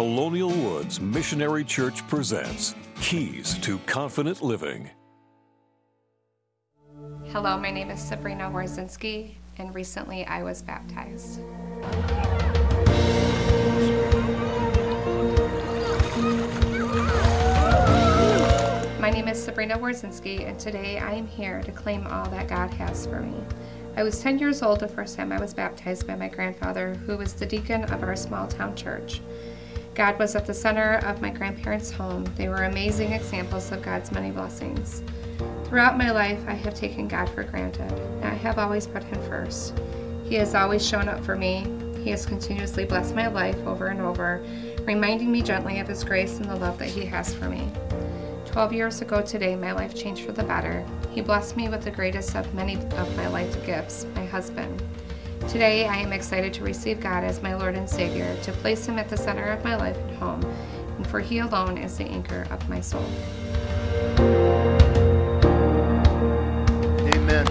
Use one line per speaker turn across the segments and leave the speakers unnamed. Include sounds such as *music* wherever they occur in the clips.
Colonial Woods Missionary Church presents Keys to Confident Living.
Hello, my name is Sabrina Warzinski, and recently I was baptized. My name is Sabrina Warzinski, and today I am here to claim all that God has for me. I was 10 years old the first time I was baptized by my grandfather, who was the deacon of our small town church. God was at the center of my grandparents' home. They were amazing examples of God's many blessings. Throughout my life, I have taken God for granted, and I have always put Him first. He has always shown up for me. He has continuously blessed my life over and over, reminding me gently of His grace and the love that He has for me. Twelve years ago today, my life changed for the better. He blessed me with the greatest of many of my life gifts, my husband. Today, I am excited to receive God as my Lord and Savior, to place Him at the center of my life and home, and for He alone is the anchor of my soul.
Amen.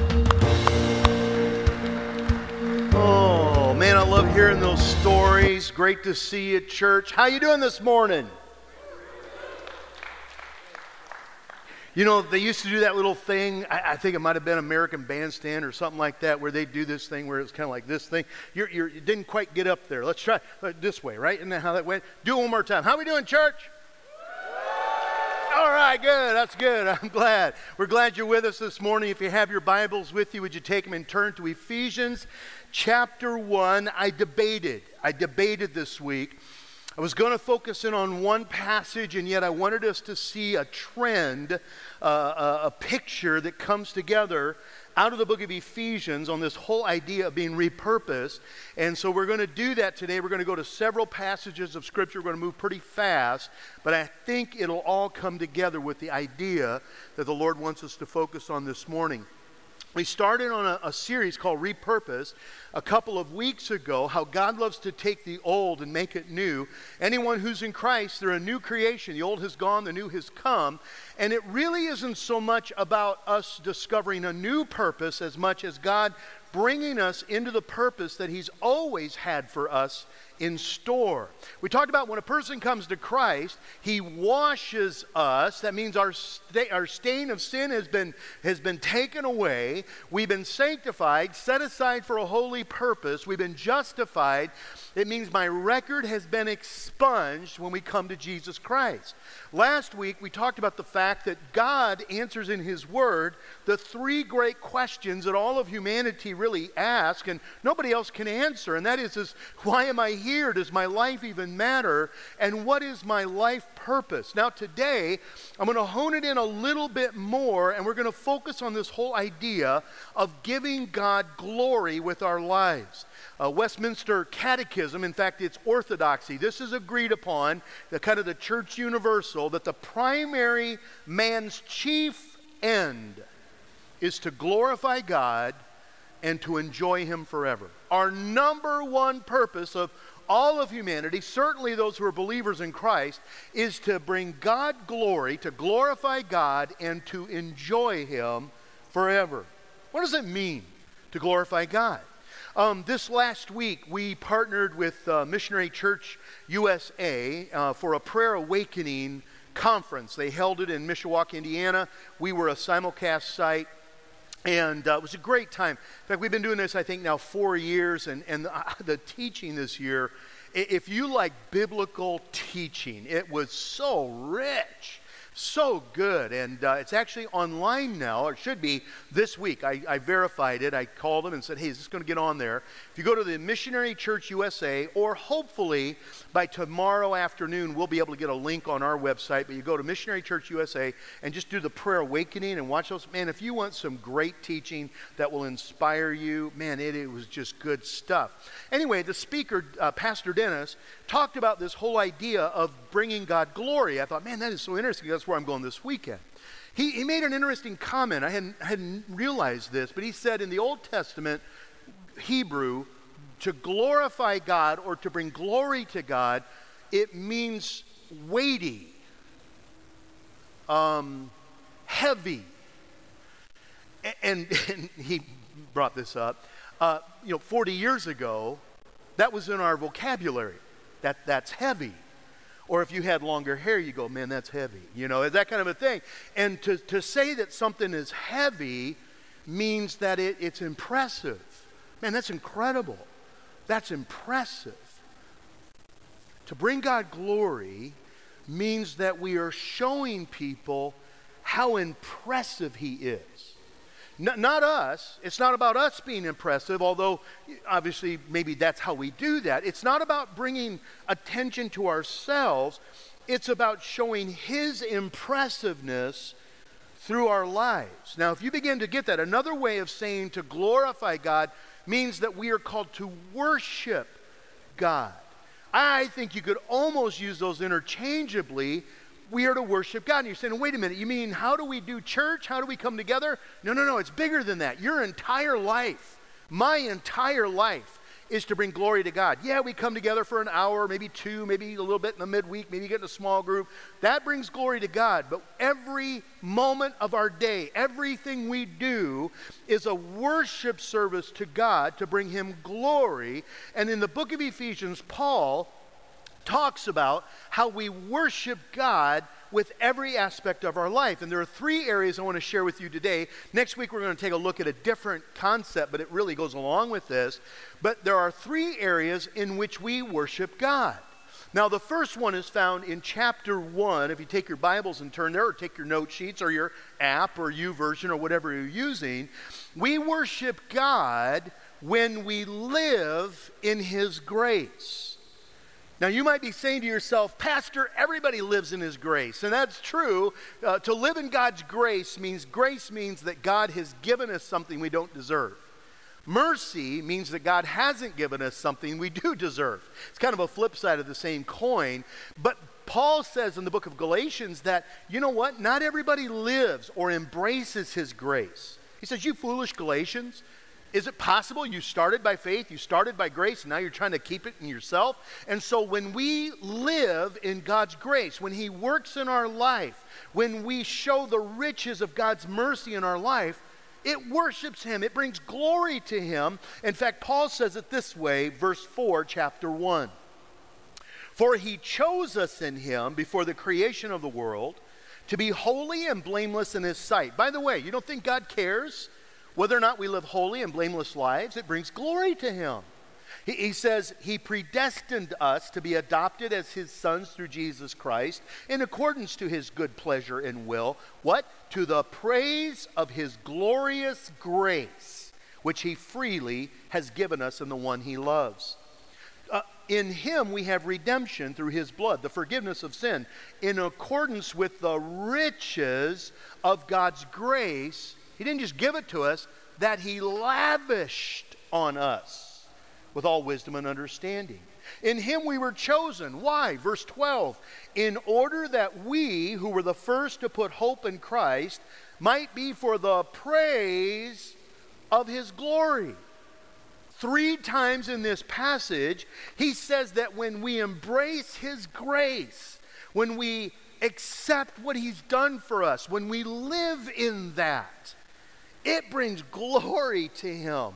Oh man, I love hearing those stories. Great to see you at church. How you doing this morning? You know, they used to do that little thing. I, I think it might have been American Bandstand or something like that, where they do this thing where it's kind of like this thing. You're, you're, you didn't quite get up there. Let's try uh, this way, right? Isn't that how that went? Do it one more time. How we doing, church? All right, good. That's good. *laughs* I'm glad. We're glad you're with us this morning. If you have your Bibles with you, would you take them and turn to Ephesians chapter 1? I debated. I debated this week. I was going to focus in on one passage, and yet I wanted us to see a trend, uh, a, a picture that comes together out of the book of Ephesians on this whole idea of being repurposed. And so we're going to do that today. We're going to go to several passages of Scripture. We're going to move pretty fast, but I think it'll all come together with the idea that the Lord wants us to focus on this morning. We started on a, a, series called Repurpose a couple of weeks ago, how God loves to take the old and make it new. Anyone who's in Christ, they're a new creation. The old has gone, the new has come. And it really isn't so much about us discovering a new purpose as much as God bringing us into the purpose that He's always had for us in store. We talked about when a person comes to Christ, he washes us. That means our, our stain of sin has been, has been taken away. We've been sanctified, set aside for a holy purpose. We've been justified. It means my record has been expunged when we come to Jesus Christ. Last week, we talked about the fact that God answers in His Word the three great questions that all of humanity really ask, and nobody else can answer. And that is, is why am I here? Does my life even matter? And what is my life purpose? Now, today, I'm going to hone it in a little bit more, and we're going to focus on this whole idea of giving God glory with our lives Westminster Catechism, in fact, it's orthodoxy. This is agreed upon, the kind of the church universal, that the primary man's chief end is to glorify God and to enjoy Him forever. Our number one purpose of all of humanity, certainly those who are believers in Christ, is to bring God glory, to glorify God, and to enjoy Him forever. What does it mean to glorify God? Um, this last week, we partnered with uh, Missionary Church USA uh, for a prayer awakening conference. They held it in Mishawaka, Indiana. We were a simulcast site. And uh, it was a great time. In fact, we've been doing this, I think, now four years. And, and the, *laughs* the teaching this year, if you like biblical teaching, it was so rich so good. And uh, it's actually online now, or it should be this week. I, I verified it. I called them and said, hey, is this going to get on there? If you go to the Missionary Church USA, or hopefully by tomorrow afternoon, we'll be able to get a link on our website. But you go to Missionary Church USA and just do the prayer awakening and watch those. Man, if you want some great teaching that will inspire you, man, it, it was just good stuff. Anyway, the speaker, uh, Pastor Dennis, talked about this whole idea of bringing God glory. I thought, man, that is so interesting. That's where I'm going this weekend. He, he made an interesting comment. I hadn't, hadn't realized this, but he said in the Old Testament, Hebrew, to glorify God or to bring glory to God, it means weighty, um, heavy. And, and, he brought this up. Uh, you know, 40 years ago, that was in our vocabulary. That, that's heavy. Or if you had longer hair, you go, man, that's heavy. You know, that kind of a thing. And to, to say that something is heavy means that it, it's impressive. Man, that's incredible. That's impressive. To bring God glory means that we are showing people how impressive He is. N- not us. It's not about us being impressive, although obviously maybe that's how we do that. It's not about bringing attention to ourselves, it's about showing His impressiveness through our lives. Now, if you begin to get that, another way of saying to glorify God means that we are called to worship God. I think you could almost use those interchangeably. We are to worship God. And you're saying, wait a minute, you mean how do we do church? How do we come together? No, no, no, it's bigger than that. Your entire life, my entire life, is to bring glory to God. Yeah, we come together for an hour, maybe two, maybe a little bit in the midweek, maybe get in a small group. That brings glory to God. But every moment of our day, everything we do is a worship service to God to bring Him glory. And in the book of Ephesians, Paul talks about how we worship God with every aspect of our life. And there are three areas I want to share with you today. Next week, we're going to take a look at a different concept, but it really goes along with this. But there are three areas in which we worship God. Now, the first one is found in chapter 1. If you take your Bibles and turn there, or take your note sheets, or your app, or YouVersion, or whatever you're using, we worship God when we live in His grace. Now, you might be saying to yourself, Pastor, everybody lives in His grace. And that's true. Uh, to live in God's grace means grace means that God has given us something we don't deserve. Mercy means that God hasn't given us something we do deserve. It's kind of a flip side of the same coin. But Paul says in the book of Galatians that, you know what? Not everybody lives or embraces His grace. He says, You foolish Galatians, is it possible you started by faith, you started by grace, and now you're trying to keep it in yourself? And so when we live in God's grace, when He works in our life, when we show the riches of God's mercy in our life, it worships Him, it brings glory to Him. In fact, Paul says it this way, verse 4, chapter 1. For He chose us in Him before the creation of the world to be holy and blameless in His sight. By the way, you don't think God cares? Whether or not we live holy and blameless lives, it brings glory to Him. He, he, says He predestined us to be adopted as His sons through Jesus Christ in accordance to His good pleasure and will. What? To the praise of His glorious grace, which He freely has given us in the one He loves. Uh, in him we have redemption through his blood, the forgiveness of sin, in accordance with the riches of God's grace he didn't just give it to us, that He lavished on us with all wisdom and understanding. In Him we were chosen. Why? Verse 12. In order that we, who were the first to put hope in Christ, might be for the praise of His glory. Three times in this passage, he says that when we embrace His grace, when we accept what He's done for us, when we live in that, it brings glory to him.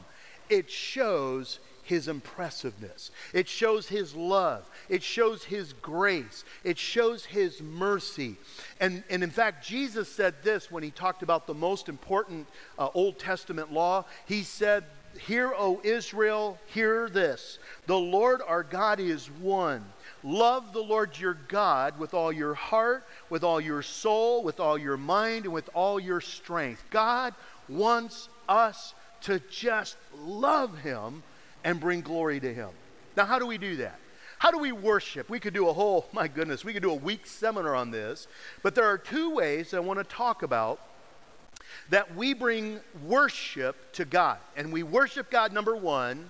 It shows his impressiveness. It shows his love. It shows his grace. It shows his mercy. And, and in fact, Jesus said this when he talked about the most important uh, Old Testament law. He said, Hear, O Israel, hear this. The Lord our God is one. Love the Lord your God with all your heart, with all your soul, with all your mind, and with all your strength. God wants us to just love Him and bring glory to Him. Now, how do we do that? How do we worship? We could do a whole, *laughs* my goodness, we could do a week seminar on this. But there are two ways I want to talk about that we bring worship to God. And we worship God, number one,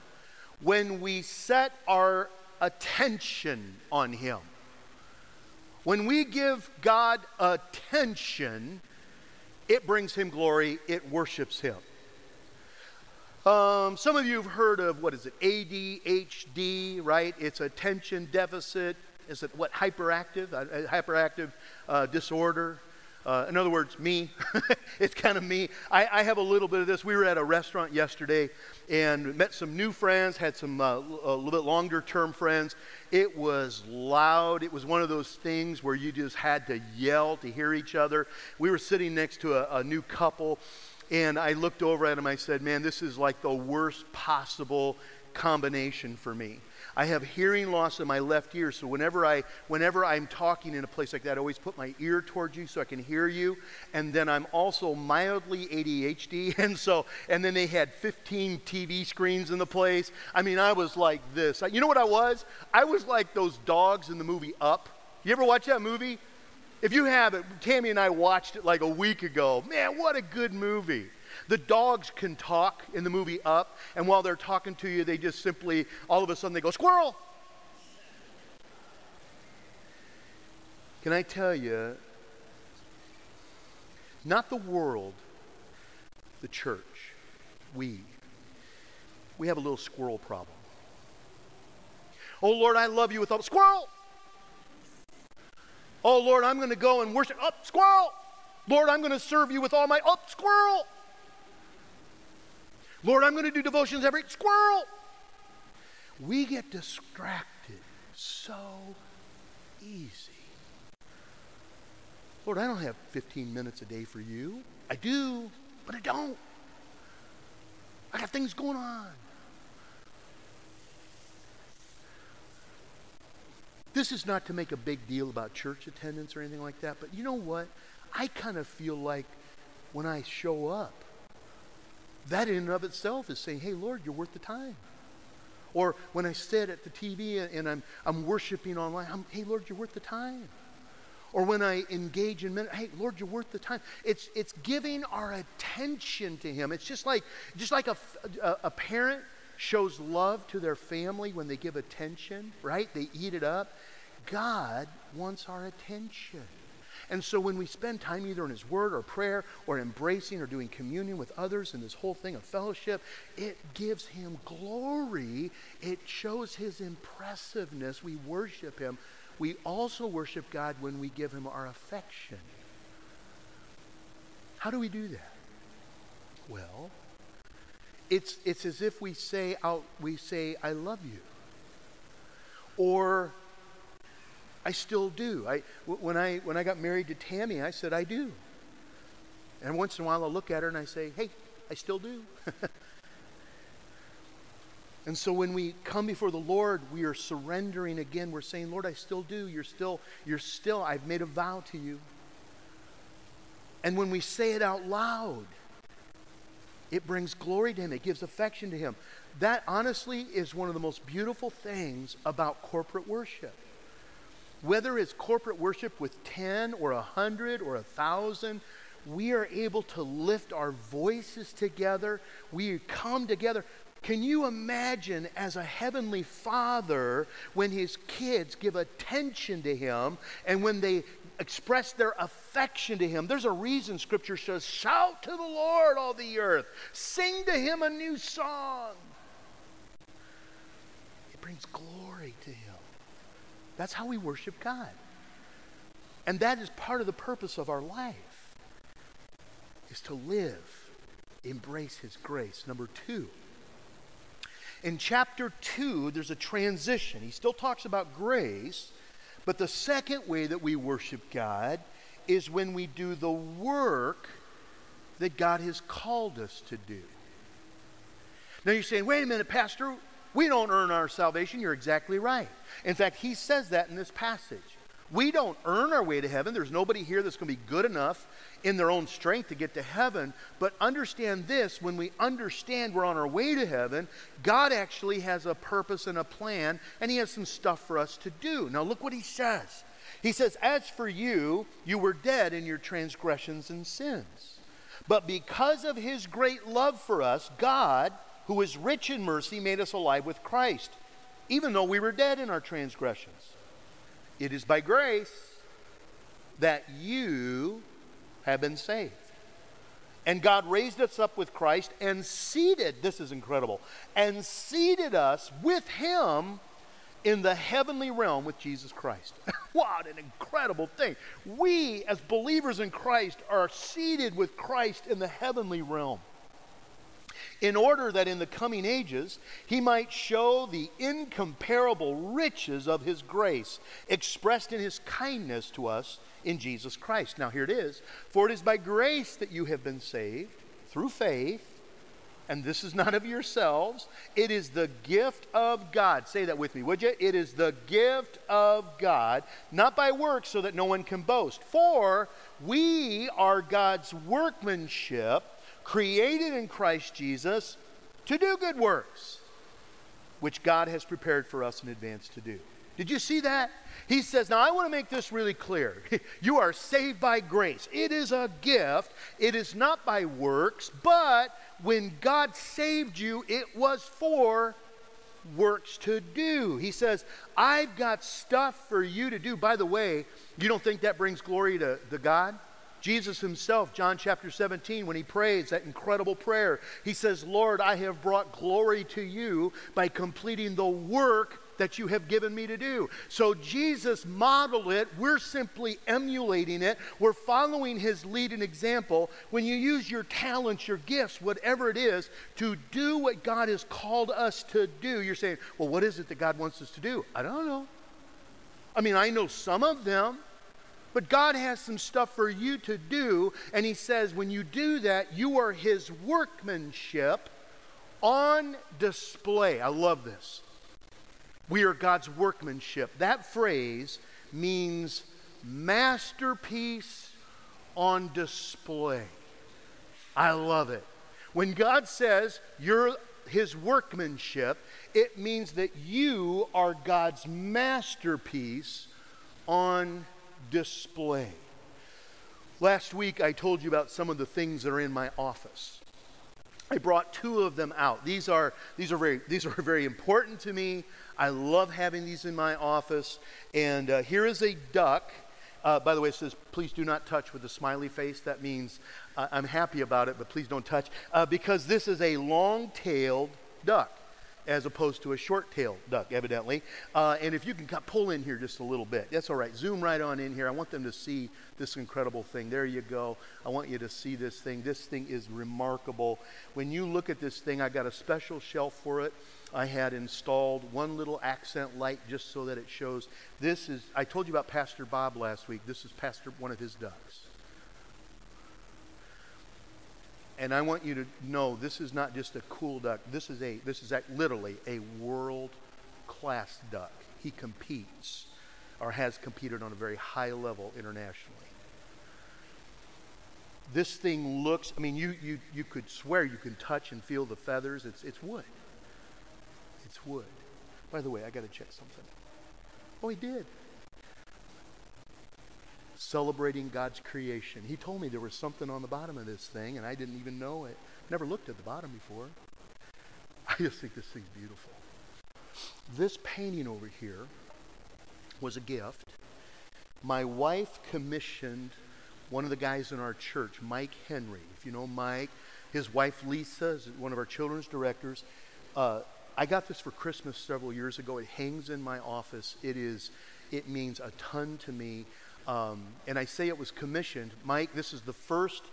when we set our attention on Him. When we give God attention, it brings him glory, it worships him. Um, some of you have heard of what is it, ADHD, right? It's attention deficit. Is it what, hyperactive? A hyperactive uh, disorder. Uh, in other words, me. *laughs* it's kind of me. I, I, have a little bit of this. We were at a restaurant yesterday and met some new friends, had some uh, a little bit longer term friends. It was loud. It was one of those things where you just had to yell to hear each other. We were sitting next to a, a new couple, and I looked over at him. I said, Man, this is like the worst possible combination for me. I have hearing loss in my left ear, so whenever I whenever I'm talking in a place like that, I always put my ear towards you so I can hear you. And then I'm also mildly ADHD, *laughs* and so and then they had 15 TV screens in the place. I mean, I was like this. You know what I was? I was like those dogs in the movie Up. You ever watch that movie? If you haven't, Tammy and I watched it like a week ago. Man, what a good movie. The dogs can talk in the movie Up, and while they're talking to you, they just simply, all of a sudden, they go, Squirrel! Can I tell you, not the world, the church, we, we have a little squirrel problem. Oh Lord, I love you with all squirrel. Oh Lord, I'm going to go and worship. Up, oh, squirrel. Lord, I'm going to serve you with all my up, oh, squirrel. Lord, I'm going to do devotions every squirrel. We get distracted so easy. Lord, I don't have 15 minutes a day for you. I do, but I don't. I got things going on. This is not to make a big deal about church attendance or anything like that, but you know what? I kind of feel like when I show up, that in and of itself is saying, hey, Lord, you're worth the time. Or when I sit at the TV and I'm, I'm worshiping online, I'm, hey, Lord, you're worth the time. Or when I engage in, hey, Lord, you're worth the time. It's, it's giving our attention to Him. It's just like, just like a, a, a parent shows love to their family when they give attention, right? They eat it up. God wants our attention. And so when we spend time either in His Word or prayer or embracing or doing communion with others in this whole thing of fellowship, it gives Him glory. It shows His impressiveness. We worship Him. We also worship God when we give Him our affection. How do we do that? Well, it's, it's as if we say out, we say, I love you. Or I still do. I, when, I, when I got married to Tammy, I said, I do. And once in a while, I'll look at her and I say, hey, I still do. *laughs* and so when we come before the Lord, we are surrendering again. We're saying, Lord, I still do. You're still, you're still, I've made a vow to you. And when we say it out loud, it brings glory to Him, it gives affection to Him. That honestly is one of the most beautiful things about corporate worship. Whether it's corporate worship with 10 or 100 or 1,000, we are able to lift our voices together. We come together. Can you imagine as a heavenly father when his kids give attention to him and when they express their affection to him? There's a reason scripture says, Shout to the Lord, all the earth, sing to him a new song. It brings glory to him. That's how we worship God. And that is part of the purpose of our life is to live, embrace his grace. Number 2. In chapter 2, there's a transition. He still talks about grace, but the second way that we worship God is when we do the work that God has called us to do. Now you're saying, wait a minute, Pastor, we don't earn our salvation. You're exactly right. In fact, he says that in this passage. We don't earn our way to heaven. There's nobody here that's going to be good enough in their own strength to get to heaven. But understand this when we understand we're on our way to heaven, God actually has a purpose and a plan, and He has some stuff for us to do. Now, look what He says. He says, As for you, you were dead in your transgressions and sins. But because of His great love for us, God, who is rich in mercy, made us alive with Christ, even though we were dead in our transgressions. It is by grace that you have been saved. And God raised us up with Christ and seated, this is incredible, and seated us with Him in the heavenly realm with Jesus Christ. *laughs* what an incredible thing. We, as believers in Christ, are seated with Christ in the heavenly realm. In order that in the coming ages he might show the incomparable riches of his grace expressed in his kindness to us in Jesus Christ. Now, here it is. For it is by grace that you have been saved through faith and this is not of yourselves. It is the gift of God. Say that with me, would you? It is the gift of God, not by works, so that no one can boast. For we are God's workmanship, created in Christ Jesus to do good works, which God has prepared for us in advance to do. Did you see that? He says, Now I want to make this really clear. *laughs* you are saved by grace. It is a gift, it is not by works, but when God saved you, it was for works to do. He says, I've got stuff for you to do. By the way, you don't think that brings glory to, to God? Jesus himself, John chapter 17, when he prays that incredible prayer, he says, Lord, I have brought glory to you by completing the work that you have given me to do. So Jesus modeled it. We're simply emulating it. We're following his lead and example. When you use your talents, your gifts, whatever it is, to do what God has called us to do, you're saying, well, what is it that God wants us to do? I don't know. I mean, I know some of them. But God has some stuff for you to do, and He says, when you do that, you are His workmanship on display. I love this. We are God's workmanship. That phrase means masterpiece on display. I love it. When God says you're his workmanship, it means that you are God's masterpiece on display. Last week, I told you about some of the things that are in my office. I brought two of them out. These are, these are, very, these are *laughs* very important to me. I love having these in my office. And uh, here is a duck. Uh, by the way, it says, please do not touch with a smiley face. That means uh, I'm happy about it, but please don't touch. Uh, because this is a long tailed duck as opposed to a short-tailed duck, evidently. Uh, and if you can pull in here just a little bit, that's all right. Zoom right on in here. I want them to see this incredible thing. There you go. I want you to see this thing. This thing is remarkable. When you look at this thing, I got a special shelf for it. I had installed one little accent light just so that it shows. This is, I told you about Pastor Bob last week. This is Pastor, one of his ducks. And I want you to know this is not just a cool duck. This is a this is a, literally a world class duck. He competes or has competed on a very high level internationally. This thing looks, I mean, you, you, you could swear you can touch and feel the feathers. It's, it's wood. It's wood. By the way, I got to check something. Oh, he did celebrating God's creation. He told me there was something on the bottom of this thing, and I didn't even know it. Never looked at the bottom before. I just think this thing's beautiful. This painting over here was a gift. My wife commissioned one of the guys in our church, Mike Henry. If you know Mike, his wife Lisa is one of our children's directors. Uh, I got this for Christmas several years ago. It hangs in my office. It is, it means a ton to me. Um, and I say it was commissioned. Mike, this is the first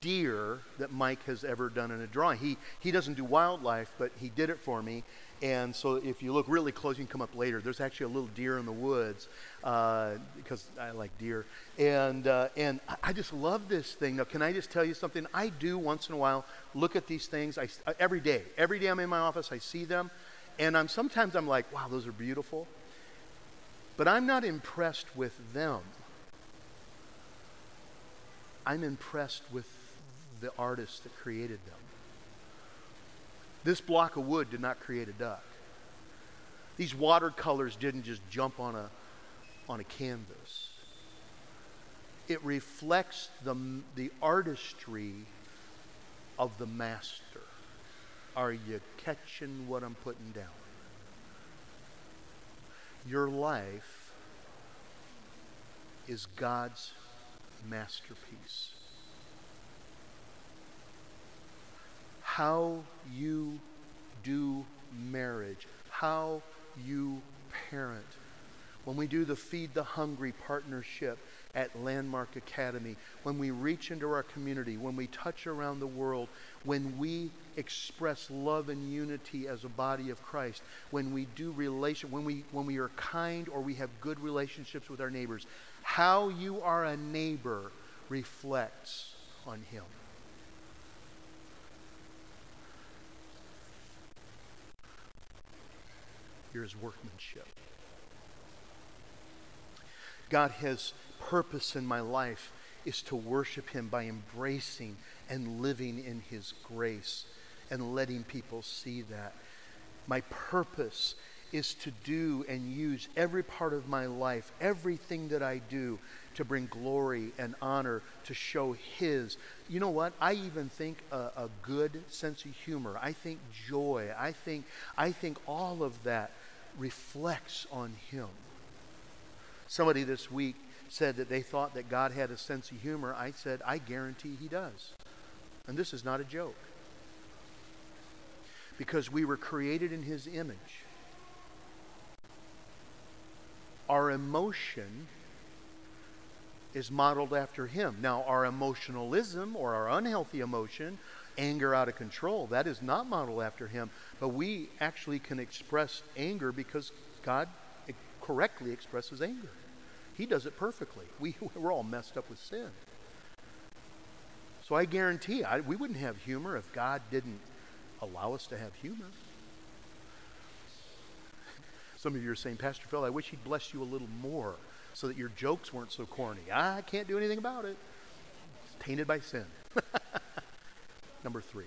deer that Mike has ever done in a drawing. He, he doesn't do wildlife, but he did it for me. And so if you look really close, you can come up later. There's actually a little deer in the woods uh, because I like deer. And, uh, and I just love this thing. Now, can I just tell you something? I do once in a while look at these things I, uh, every day. Every day I'm in my office, I see them. And I'm, sometimes I'm like, wow, those are beautiful. But I'm not impressed with them. I'm impressed with the artist that created them. This block of wood did not create a duck. These watercolors didn't just jump on a, on a canvas. It reflects the, the artistry of the master. Are you catching what I'm putting down? Your life is God's masterpiece. How you do marriage, how you parent, when we do the Feed the Hungry partnership at Landmark Academy, when we reach into our community, when we touch around the world, when we express love and unity as a body of Christ, when we do relation, when we when we are kind or we have good relationships with our neighbors, how you are a neighbor reflects on him. You're his workmanship. God has purpose in my life is to worship him by embracing and living in his grace and letting people see that. My purpose is to do and use every part of my life, everything that I do, to bring glory and honor, to show His. You know what? I even think a, a, good sense of humor. I think joy. I think, I think all of that reflects on Him. Somebody this week said that they thought that God had a sense of humor. I said, I guarantee He does. And this is not a joke. Because we were created in His image. Our emotion is modeled after Him. Now, our emotionalism or our unhealthy emotion, anger out of control, that is not modeled after Him. But we actually can express anger because God correctly expresses anger. He does it perfectly. *laughs* We, we're all messed up with sin. So I guarantee I, we wouldn't have humor if God didn't allow us to have humor. Some of you are saying, Pastor Phil, I wish he'd bless you a little more so that your jokes weren't so corny. I can't do anything about it. It's tainted by sin. *laughs* Number three.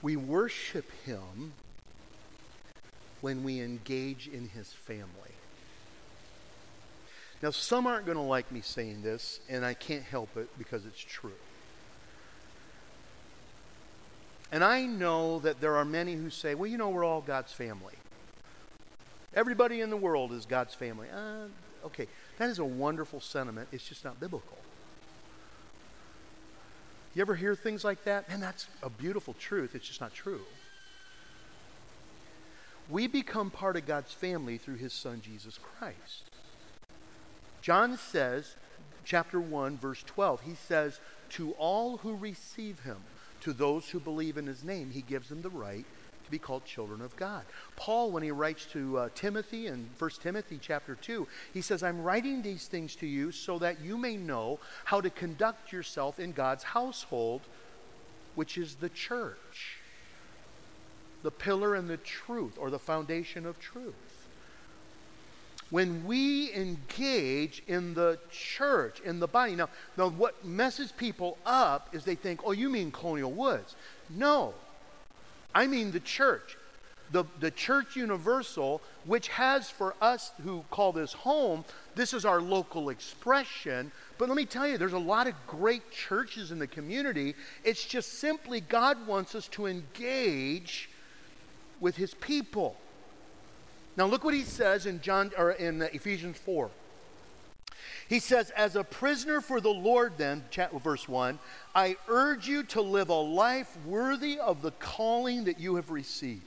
We worship him when we engage in his family. Now, some aren't going to like me saying this, and I can't help it because it's true. And I know that there are many who say, well, you know, we're all God's family. Everybody in the world is God's family. Uh, okay, that is a wonderful sentiment. It's just not biblical. You ever hear things like that? Man, that's a beautiful truth. It's just not true. We become part of God's family through his son, Jesus Christ. John says, chapter 1, verse 12, he says, To all who receive him, to those who believe in his name, he gives them the right to be called children of God. Paul, when he writes to uh, Timothy in 1 Timothy chapter 2, he says, I'm writing these things to you so that you may know how to conduct yourself in God's household, which is the church the pillar and the truth, or the foundation of truth. When we engage in the church, in the body, now, now what messes people up is they think, oh, you mean Colonial Woods. No, I mean the church. The, the church universal, which has for us who call this home, this is our local expression. But let me tell you, there's a lot of great churches in the community. It's just simply God wants us to engage with his people. Now look what he says in John or in uh, Ephesians 4. He says, As a prisoner for the Lord, then, verse 1, I urge you to live a life worthy of the calling that you have received.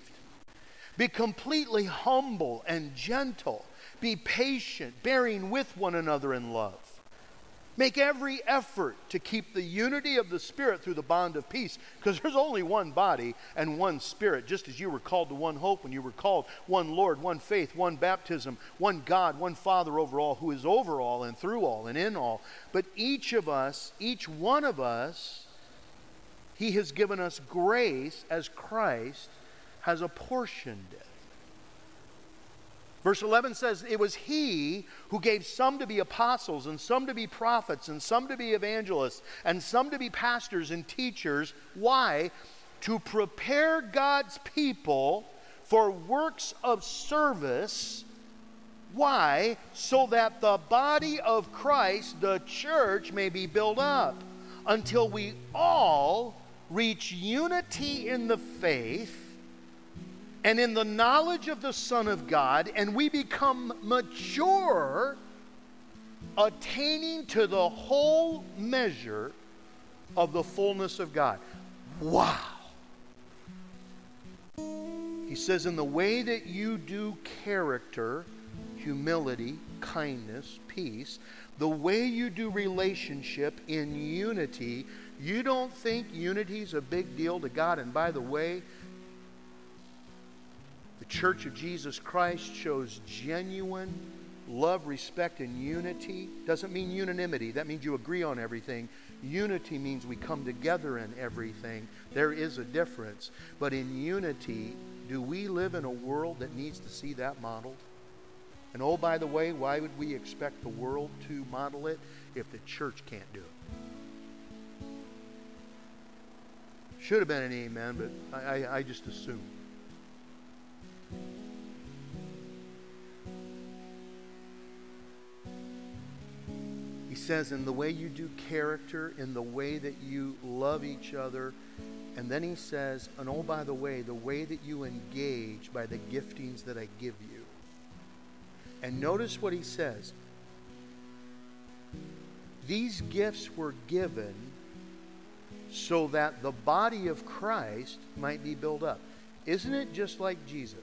Be completely humble and gentle. Be patient, bearing with one another in love. Make every effort to keep the unity of the Spirit through the bond of peace, because there's only one body and one Spirit, just as you were called to one hope when you were called one Lord, one faith, one baptism, one God, one Father over all, who is over all and through all and in all. But each of us, each one of us, He has given us grace as Christ has apportioned it. Verse 11 says, It was he who gave some to be apostles, and some to be prophets, and some to be evangelists, and some to be pastors and teachers. Why? To prepare God's people for works of service. Why? So that the body of Christ, the church, may be built up until we all reach unity in the faith and in the knowledge of the Son of God, and we become mature, attaining to the whole measure of the fullness of God. Wow. He says, In the way that you do character, humility, kindness, peace, the way you do relationship in unity, you don't think unity is a big deal to God. And by the way, the Church of Jesus Christ shows genuine love, respect, and unity. Doesn't mean unanimity. That means you agree on everything. Unity means we come together in everything. There is a difference. But in unity, do we live in a world that needs to see that modeled? And oh, by the way, why would we expect the world to model it if the church can't do it? Should have been an amen, but I, I, I just assumed. He says, in the way you do character, in the way that you love each other. And then he says, and oh, by the way, the way that you engage by the giftings that I give you. And notice what he says. These gifts were given so that the body of Christ might be built up. Isn't it just like Jesus?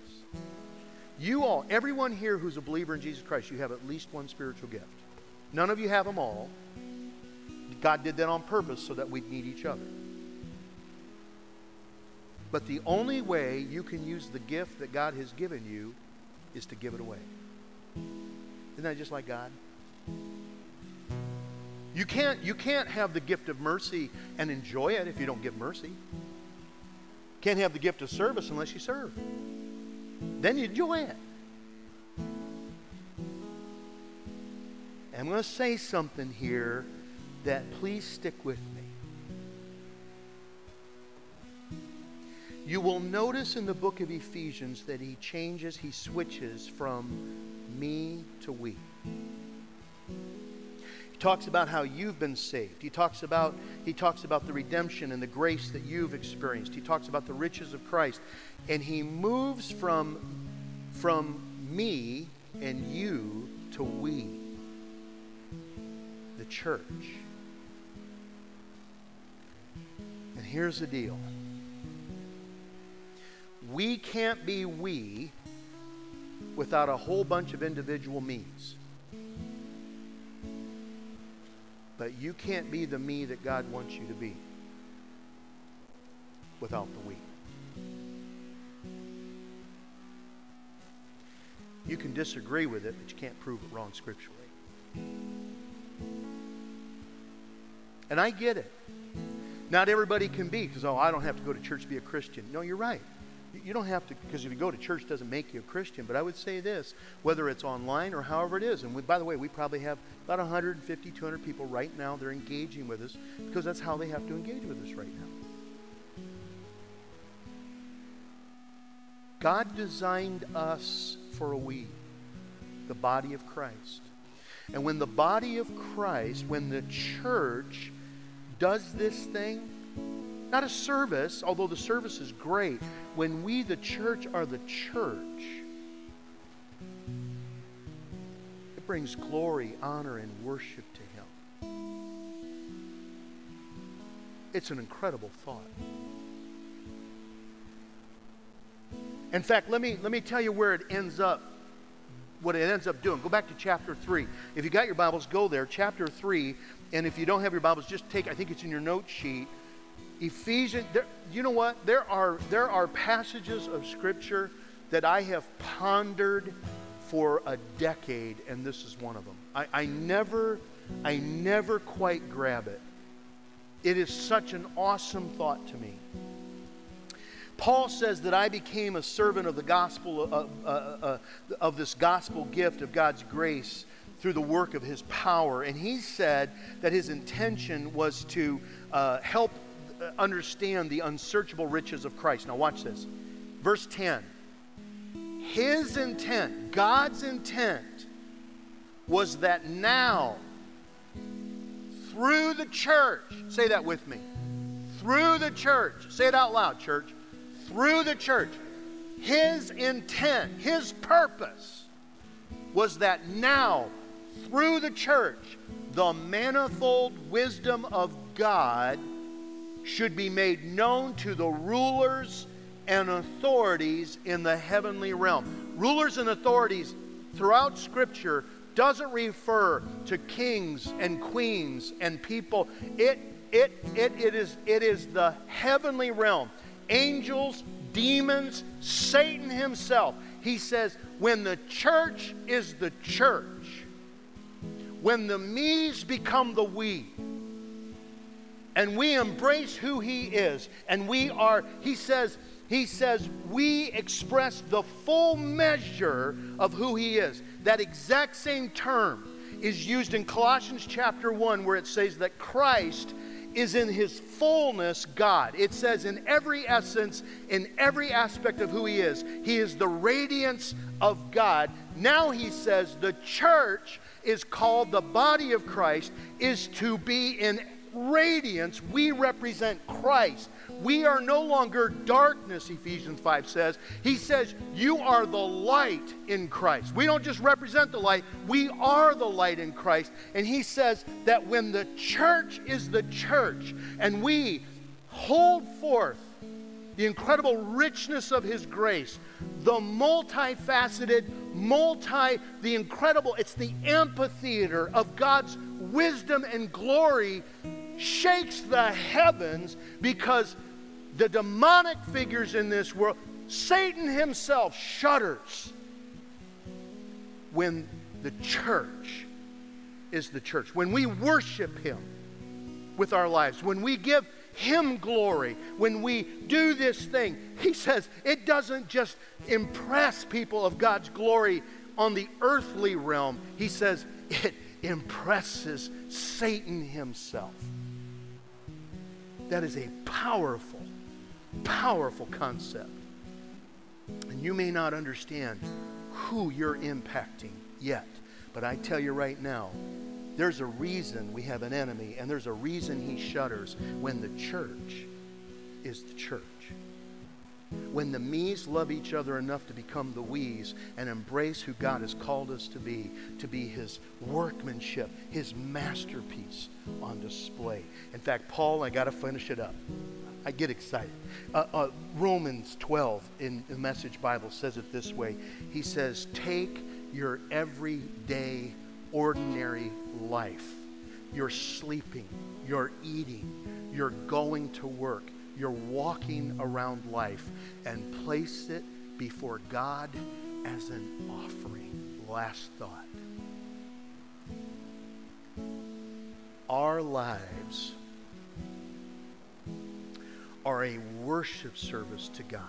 You all, everyone here who's a believer in Jesus Christ, you have at least one spiritual gift. None of you have them all. God did that on purpose so that we'd need each other. But the only way you can use the gift that God has given you is to give it away. Isn't that just like God? You can't, you can't have the gift of mercy and enjoy it if you don't give mercy. Can't have the gift of service unless you serve. Then you enjoy it. I'm going to say something here that please stick with me. You will notice in the book of Ephesians that he changes, he switches from me to we. He talks about how you've been saved. He talks about he talks about the redemption and the grace that you've experienced. He talks about the riches of Christ. And he moves from from me and you to we church. And here's the deal we can't be we without a whole bunch of individual me's. But you can't be the me that God wants you to be without the we. You can disagree with it, but you can't prove it wrong scripturally. And I get it. Not everybody can be because, oh, I don't have to go to church to be a Christian. No, you're right. You don't have to, because if you go to church, doesn't make you a Christian. But I would say this, whether it's online or however it is, and we, by the way, we probably have about 150, 200 people right now they're engaging with us because that's how they have to engage with us right now. God designed us for a we, the body of Christ. And when the body of Christ, when the church does this thing, not a service, although the service is great, when we, the church, are the church, it brings glory, honor, and worship to Him. It's an incredible thought. In fact, let me, let me tell you where it ends up what it ends up doing. Go back to chapter 3. If you got your Bibles, go there. Chapter 3. And if you don't have your Bibles, just take, I think it's in your note sheet. Ephesians, there, you know what? There are, there are passages of Scripture that I have pondered for a decade, and this is one of them. I, I never, I never quite grab it. It is such an awesome thought to me. Paul says that I became a servant of the gospel, of, uh, uh, uh, of this gospel gift of God's grace through the work of his power. And he said that his intention was to uh, help understand the unsearchable riches of Christ. Now, watch this. Verse 10. His intent, God's intent, was that now, through the church, say that with me, through the church, say it out loud, church through the church, his intent, his purpose was that now, through the church, the manifold wisdom of God should be made known to the rulers and authorities in the heavenly realm. Rulers and authorities throughout Scripture doesn't refer to kings and queens and people. It, it, it, it, is, it is the heavenly realm. Angels, demons, Satan himself. He says, when the church is the church, when the me's become the we, and we embrace who he is, and we are, he says, he says, we express the full measure of who he is. That exact same term is used in Colossians chapter 1, where it says that Christ is in his fullness God. It says, in every essence, in every aspect of who he is, he is the radiance of God. Now he says the church is called the body of Christ, is to be in radiance. We represent Christ. We are no longer darkness, Ephesians 5 says. He says, You are the light in Christ. We don't just represent the light, we are the light in Christ. And he says that when the church is the church and we hold forth the incredible richness of his grace, the multifaceted, multi, the incredible, it's the amphitheater of God's wisdom and glory shakes the heavens because the demonic figures in this world, Satan himself shudders when the church is the church. When we worship him with our lives, when we give him glory, when we do this thing, he says it doesn't just impress people of God's glory on the earthly realm. He says it impresses Satan himself. That is a powerful, powerful concept. And you may not understand who you're impacting yet, but I tell you right now, there's a reason we have an enemy, and there's a reason he shudders when the church is the church. When the me's love each other enough to become the we's and embrace who God has called us to be, to be his workmanship, his masterpiece on display. In fact, Paul, I got to finish it up. I get excited. Uh, uh, Romans 12 in the Message Bible says it this way He says, Take your everyday, ordinary life. You're sleeping, you're eating, you're going to work, you're walking around life, and place it before God as an offering. Last thought. Our lives are a worship service to God.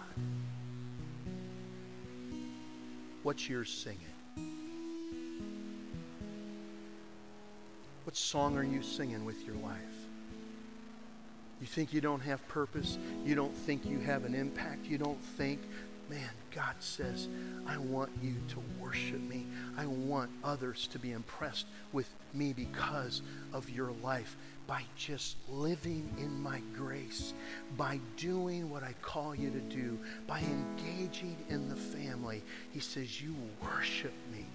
What's your singing? What song are you singing with your life? You think you don't have purpose? You don't think you have an impact? You don't think, man, God says, I want you to worship me. I want others to be impressed with me because of your life by just living in my grace, by doing what I call you to do, by engaging in the family. He says, You worship me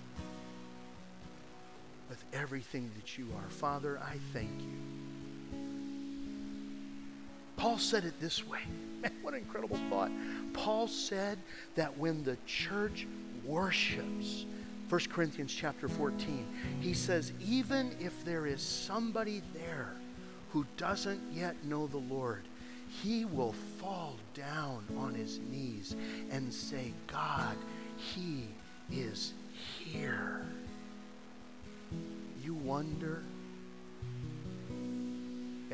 with everything that you are. Father, I thank you. Paul said it this way. *laughs* Man, what an incredible thought. Paul said that when the church worships, 1 Corinthians chapter 14, he says, even if there is somebody there who doesn't yet know the Lord, he will fall down on his knees and say, God, he is here. You wonder,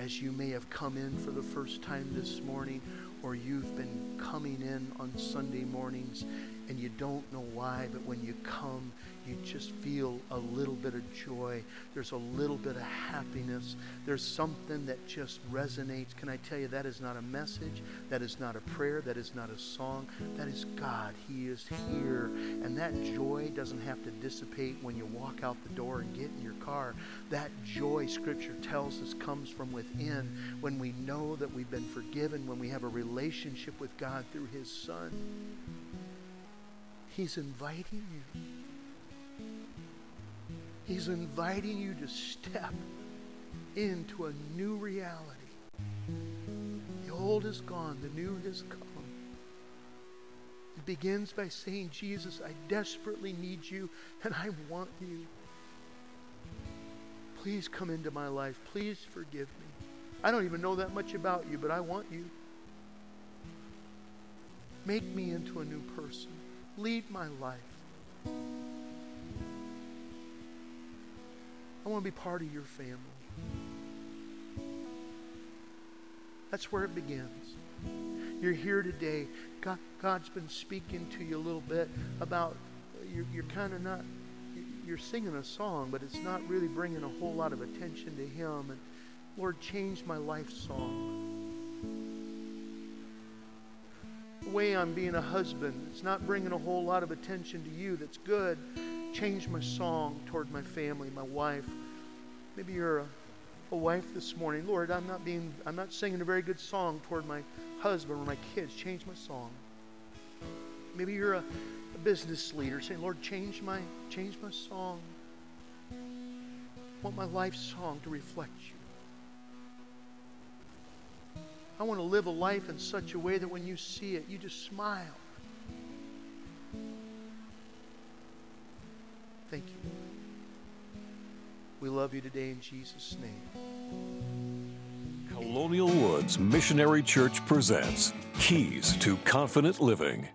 as you may have come in for the first time this morning, or you've been coming in on Sunday mornings and you don't know why, but when you come, you just feel a little bit of joy. There's a little bit of happiness. There's something that just resonates. Can I tell you, that is not a message. That is not a prayer. That is not a song. That is God. He is here. And that joy doesn't have to dissipate when you walk out the door and get in your car. That joy, Scripture tells us, comes from within when we know that we've been forgiven, when we have a relationship with God through His Son. He's inviting you. He's inviting you to step into a new reality. The old is gone, the new has come. It begins by saying, Jesus, I desperately need you and I want you. Please come into my life. Please forgive me. I don't even know that much about you, but I want you. Make me into a new person. Lead my life. I want to be part of your family. That's where it begins. You're here today. God, God's been speaking to you a little bit about you're, you're kind of not, you're singing a song, but it's not really bringing a whole lot of attention to Him. And Lord, change my life song. Way I'm being a husband, it's not bringing a whole lot of attention to you. That's good. Change my song toward my family, my wife. Maybe you're a, a wife this morning. Lord, I'm not being, I'm not singing a very good song toward my husband or my kids. Change my song. Maybe you're a, a business leader saying, Lord, change my, change my song. I want my life song to reflect you. I want to live a life in such a way that when you see it, you just smile. Thank you. We love you today in Jesus' name.
Colonial Woods Missionary Church presents Keys to Confident Living.